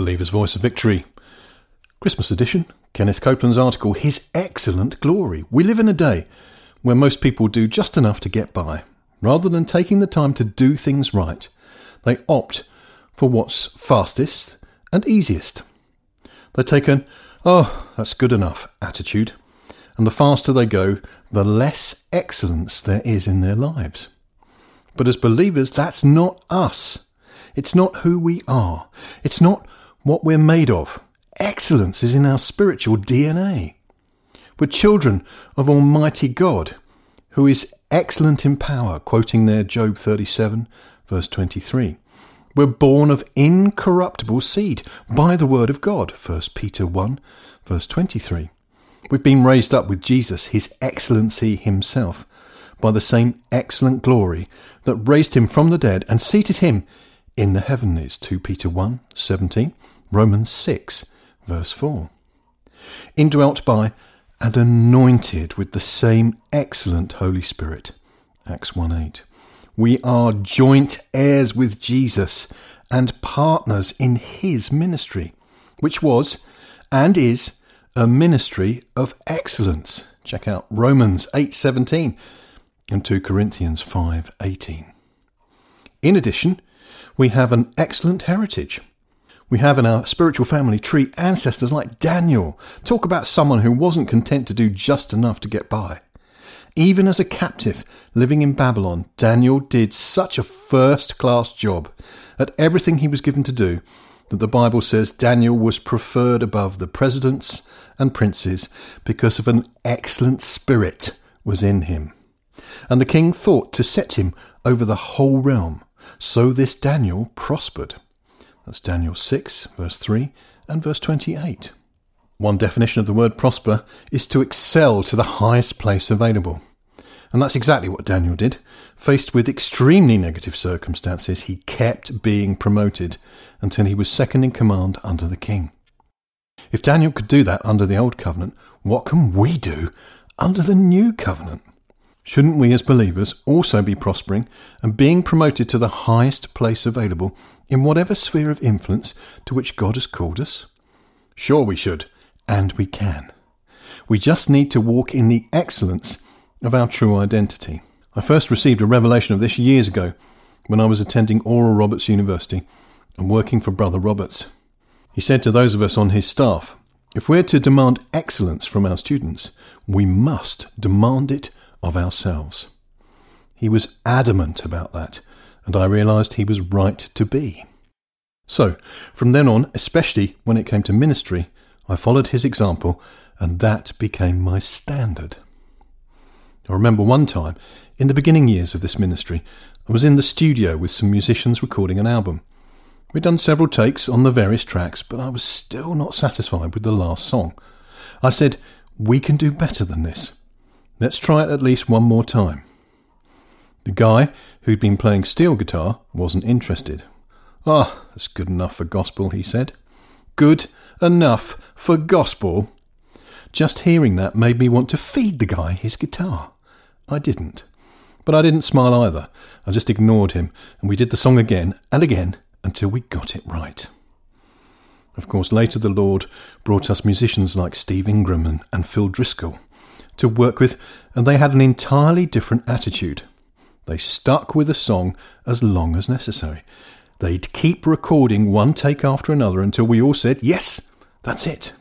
Believer's Voice of Victory. Christmas edition, Kenneth Copeland's article, His Excellent Glory. We live in a day where most people do just enough to get by. Rather than taking the time to do things right, they opt for what's fastest and easiest. They take an, oh, that's good enough attitude, and the faster they go, the less excellence there is in their lives. But as believers, that's not us. It's not who we are. It's not what we're made of. Excellence is in our spiritual DNA. We're children of Almighty God, who is excellent in power, quoting there Job 37, verse 23. We're born of incorruptible seed by the word of God, 1 Peter 1, verse 23. We've been raised up with Jesus, his excellency himself, by the same excellent glory that raised him from the dead and seated him in the heavenlies. 2 Peter 1 17, Romans 6, verse 4. Indwelt by and anointed with the same excellent Holy Spirit. Acts 1 8. We are joint heirs with Jesus and partners in his ministry, which was and is a ministry of excellence. Check out Romans 8:17 and 2 Corinthians 5:18. In addition, we have an excellent heritage. We have in our spiritual family tree ancestors like Daniel. Talk about someone who wasn't content to do just enough to get by. Even as a captive living in Babylon, Daniel did such a first class job at everything he was given to do that the Bible says Daniel was preferred above the presidents and princes because of an excellent spirit was in him. And the king thought to set him over the whole realm. So this Daniel prospered. That's Daniel 6, verse 3 and verse 28. One definition of the word prosper is to excel to the highest place available. And that's exactly what Daniel did. Faced with extremely negative circumstances, he kept being promoted until he was second in command under the king. If Daniel could do that under the old covenant, what can we do under the new covenant? Shouldn't we as believers also be prospering and being promoted to the highest place available in whatever sphere of influence to which God has called us? Sure, we should, and we can. We just need to walk in the excellence of our true identity. I first received a revelation of this years ago when I was attending Oral Roberts University and working for Brother Roberts. He said to those of us on his staff, if we're to demand excellence from our students, we must demand it of ourselves. He was adamant about that, and I realised he was right to be. So, from then on, especially when it came to ministry, I followed his example, and that became my standard. I remember one time, in the beginning years of this ministry, I was in the studio with some musicians recording an album. We'd done several takes on the various tracks, but I was still not satisfied with the last song. I said, We can do better than this. Let's try it at least one more time. The guy who'd been playing steel guitar wasn't interested. Ah, oh, that's good enough for gospel, he said. Good enough for gospel? Just hearing that made me want to feed the guy his guitar. I didn't. But I didn't smile either. I just ignored him, and we did the song again and again until we got it right. Of course, later the Lord brought us musicians like Steve Ingram and, and Phil Driscoll to work with, and they had an entirely different attitude. They stuck with a song as long as necessary. They'd keep recording one take after another until we all said, Yes, that's it.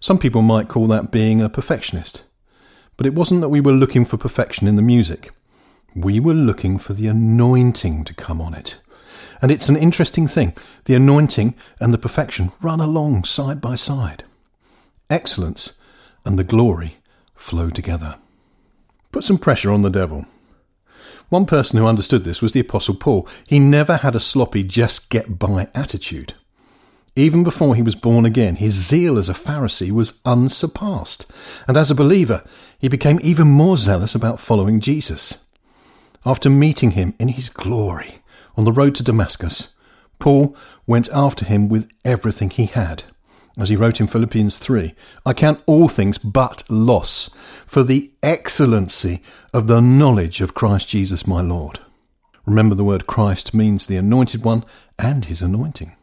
Some people might call that being a perfectionist. But it wasn't that we were looking for perfection in the music. We were looking for the anointing to come on it. And it's an interesting thing. The anointing and the perfection run along side by side. Excellence and the glory flow together. Put some pressure on the devil. One person who understood this was the Apostle Paul. He never had a sloppy, just get by attitude. Even before he was born again, his zeal as a Pharisee was unsurpassed, and as a believer, he became even more zealous about following Jesus. After meeting him in his glory on the road to Damascus, Paul went after him with everything he had as he wrote in Philippians 3, I count all things but loss for the excellency of the knowledge of Christ Jesus my Lord. Remember, the word Christ means the anointed one and his anointing.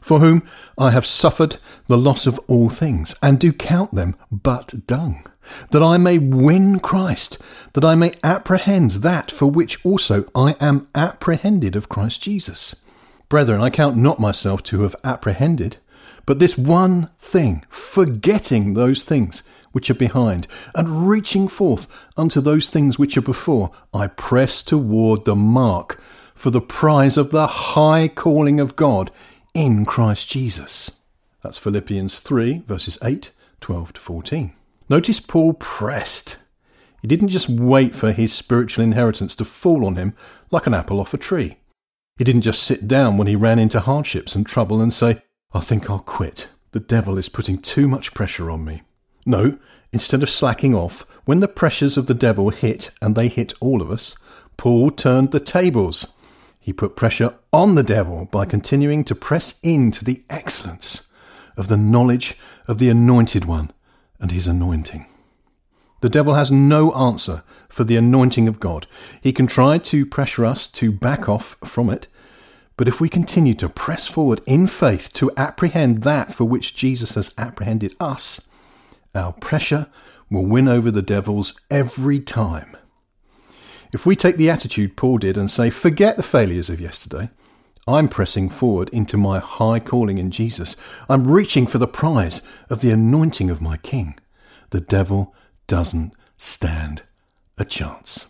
for whom I have suffered the loss of all things, and do count them but dung, that I may win Christ, that I may apprehend that for which also I am apprehended of Christ Jesus. Brethren, I count not myself to have apprehended, but this one thing, forgetting those things which are behind, and reaching forth unto those things which are before, I press toward the mark for the prize of the high calling of God in Christ Jesus. That's Philippians 3, verses 8, 12 to 14. Notice Paul pressed. He didn't just wait for his spiritual inheritance to fall on him like an apple off a tree. He didn't just sit down when he ran into hardships and trouble and say, I think I'll quit. The devil is putting too much pressure on me. No, instead of slacking off, when the pressures of the devil hit, and they hit all of us, Paul turned the tables. He put pressure on the devil by continuing to press into the excellence of the knowledge of the Anointed One and his anointing. The devil has no answer for the anointing of God. He can try to pressure us to back off from it, but if we continue to press forward in faith to apprehend that for which Jesus has apprehended us, our pressure will win over the devils every time. If we take the attitude Paul did and say, forget the failures of yesterday, I'm pressing forward into my high calling in Jesus. I'm reaching for the prize of the anointing of my King. The devil doesn't stand a chance.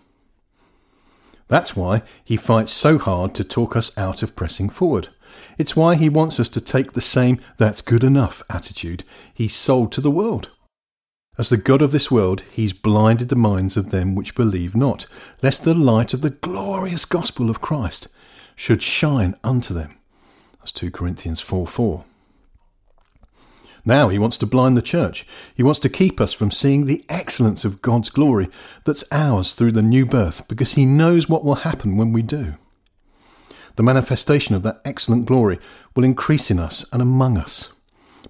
That's why he fights so hard to talk us out of pressing forward. It's why he wants us to take the same that's good enough attitude he sold to the world. As the God of this world, he's blinded the minds of them which believe not, lest the light of the glorious gospel of Christ should shine unto them. That's 2 Corinthians 4 4. Now he wants to blind the church. He wants to keep us from seeing the excellence of God's glory that's ours through the new birth, because he knows what will happen when we do. The manifestation of that excellent glory will increase in us and among us.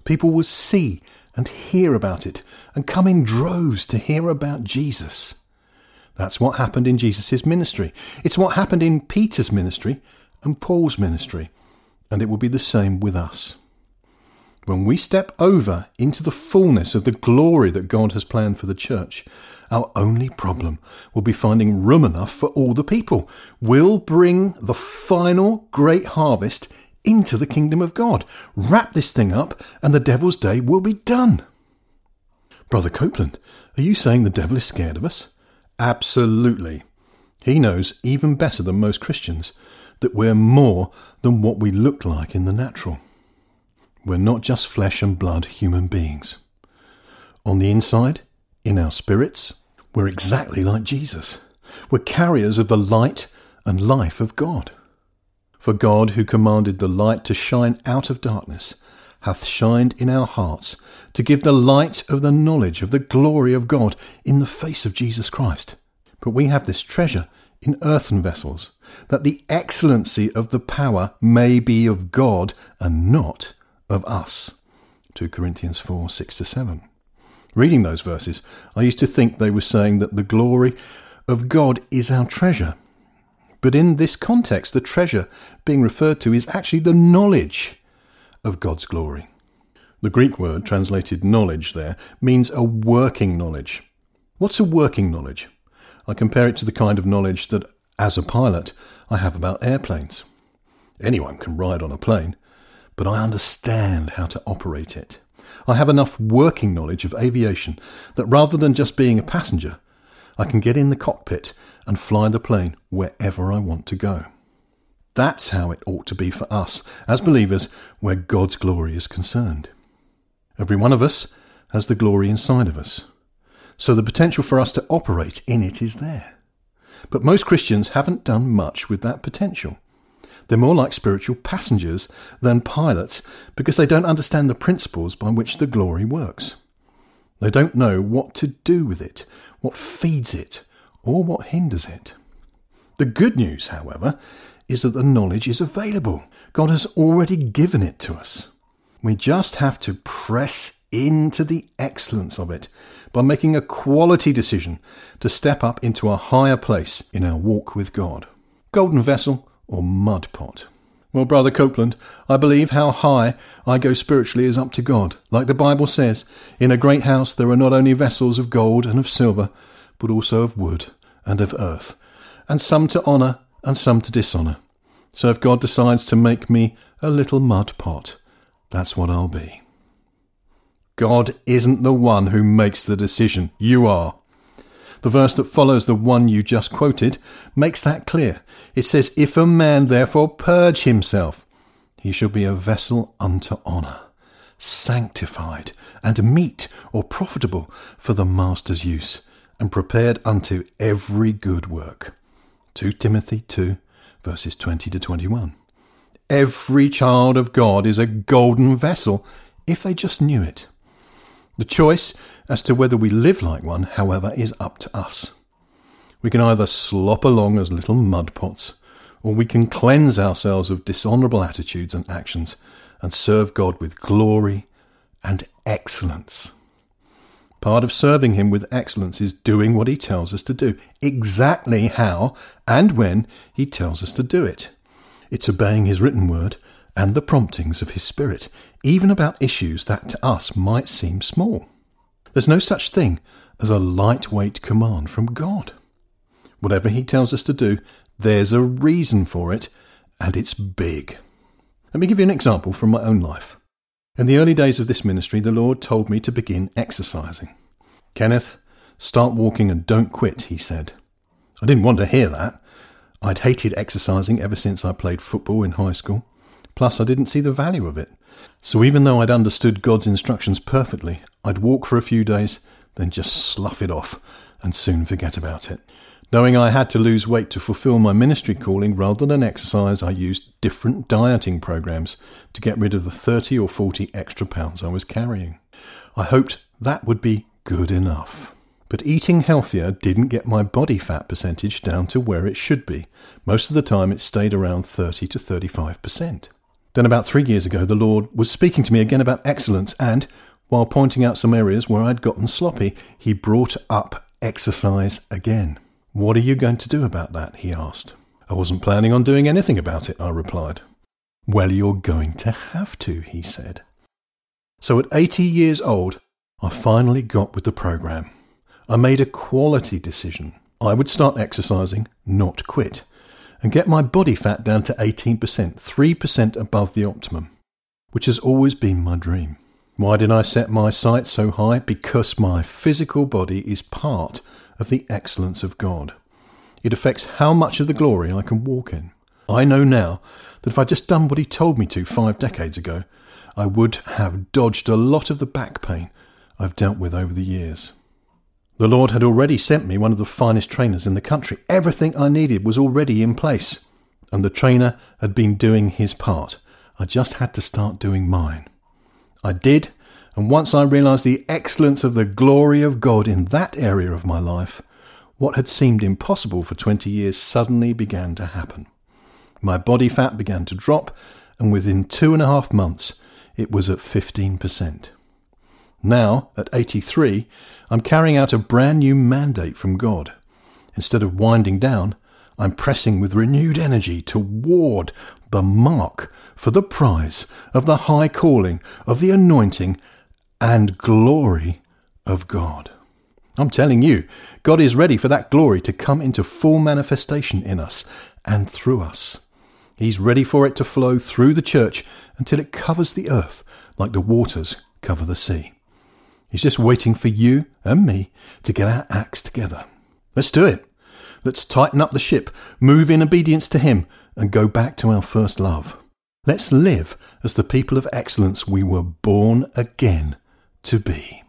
People will see and hear about it and come in droves to hear about Jesus. That's what happened in Jesus' ministry. It's what happened in Peter's ministry and Paul's ministry, and it will be the same with us. When we step over into the fullness of the glory that God has planned for the church, our only problem will be finding room enough for all the people. We'll bring the final great harvest into the kingdom of God. Wrap this thing up, and the devil's day will be done. Brother Copeland, are you saying the devil is scared of us? Absolutely. He knows even better than most Christians that we're more than what we look like in the natural. We're not just flesh and blood human beings. On the inside, in our spirits, we're exactly like Jesus. We're carriers of the light and life of God. For God, who commanded the light to shine out of darkness, hath shined in our hearts to give the light of the knowledge of the glory of God in the face of Jesus Christ. But we have this treasure in earthen vessels, that the excellency of the power may be of God and not of us. 2 Corinthians 4 6 to 7. Reading those verses, I used to think they were saying that the glory of God is our treasure but in this context, the treasure being referred to is actually the knowledge of God's glory. The Greek word translated knowledge there means a working knowledge. What's a working knowledge? I compare it to the kind of knowledge that, as a pilot, I have about airplanes. Anyone can ride on a plane, but I understand how to operate it. I have enough working knowledge of aviation that rather than just being a passenger, I can get in the cockpit and fly the plane wherever I want to go. That's how it ought to be for us as believers where God's glory is concerned. Every one of us has the glory inside of us, so the potential for us to operate in it is there. But most Christians haven't done much with that potential. They're more like spiritual passengers than pilots because they don't understand the principles by which the glory works. They don't know what to do with it, what feeds it, or what hinders it. The good news, however, is that the knowledge is available. God has already given it to us. We just have to press into the excellence of it by making a quality decision to step up into a higher place in our walk with God. Golden vessel or mud pot? Well, Brother Copeland, I believe how high I go spiritually is up to God. Like the Bible says, in a great house there are not only vessels of gold and of silver, but also of wood and of earth, and some to honour and some to dishonour. So if God decides to make me a little mud pot, that's what I'll be. God isn't the one who makes the decision. You are. The verse that follows the one you just quoted makes that clear. It says, If a man therefore purge himself, he shall be a vessel unto honour, sanctified, and meet or profitable for the master's use, and prepared unto every good work. 2 Timothy 2, verses 20 to 21. Every child of God is a golden vessel if they just knew it. The choice as to whether we live like one, however, is up to us. We can either slop along as little mud pots, or we can cleanse ourselves of dishonourable attitudes and actions and serve God with glory and excellence. Part of serving Him with excellence is doing what He tells us to do, exactly how and when He tells us to do it. It's obeying His written word and the promptings of His Spirit even about issues that to us might seem small. There's no such thing as a lightweight command from God. Whatever He tells us to do, there's a reason for it, and it's big. Let me give you an example from my own life. In the early days of this ministry, the Lord told me to begin exercising. Kenneth, start walking and don't quit, he said. I didn't want to hear that. I'd hated exercising ever since I played football in high school. Plus, I didn't see the value of it. So even though I'd understood God's instructions perfectly, I'd walk for a few days, then just slough it off and soon forget about it. Knowing I had to lose weight to fulfill my ministry calling rather than exercise, I used different dieting programs to get rid of the 30 or 40 extra pounds I was carrying. I hoped that would be good enough. But eating healthier didn't get my body fat percentage down to where it should be. Most of the time it stayed around 30 to 35%. Then, about three years ago, the Lord was speaking to me again about excellence, and while pointing out some areas where I'd gotten sloppy, He brought up exercise again. What are you going to do about that? He asked. I wasn't planning on doing anything about it, I replied. Well, you're going to have to, he said. So at 80 years old, I finally got with the program. I made a quality decision. I would start exercising, not quit and get my body fat down to 18%, 3% above the optimum, which has always been my dream. Why did I set my sights so high? Because my physical body is part of the excellence of God. It affects how much of the glory I can walk in. I know now that if I'd just done what He told me to five decades ago, I would have dodged a lot of the back pain I've dealt with over the years. The Lord had already sent me one of the finest trainers in the country. Everything I needed was already in place, and the trainer had been doing his part. I just had to start doing mine. I did, and once I realized the excellence of the glory of God in that area of my life, what had seemed impossible for 20 years suddenly began to happen. My body fat began to drop, and within two and a half months, it was at 15%. Now, at 83, I'm carrying out a brand new mandate from God. Instead of winding down, I'm pressing with renewed energy toward the mark for the prize of the high calling of the anointing and glory of God. I'm telling you, God is ready for that glory to come into full manifestation in us and through us. He's ready for it to flow through the church until it covers the earth like the waters cover the sea. He's just waiting for you and me to get our acts together. Let's do it. Let's tighten up the ship, move in obedience to Him, and go back to our first love. Let's live as the people of excellence we were born again to be.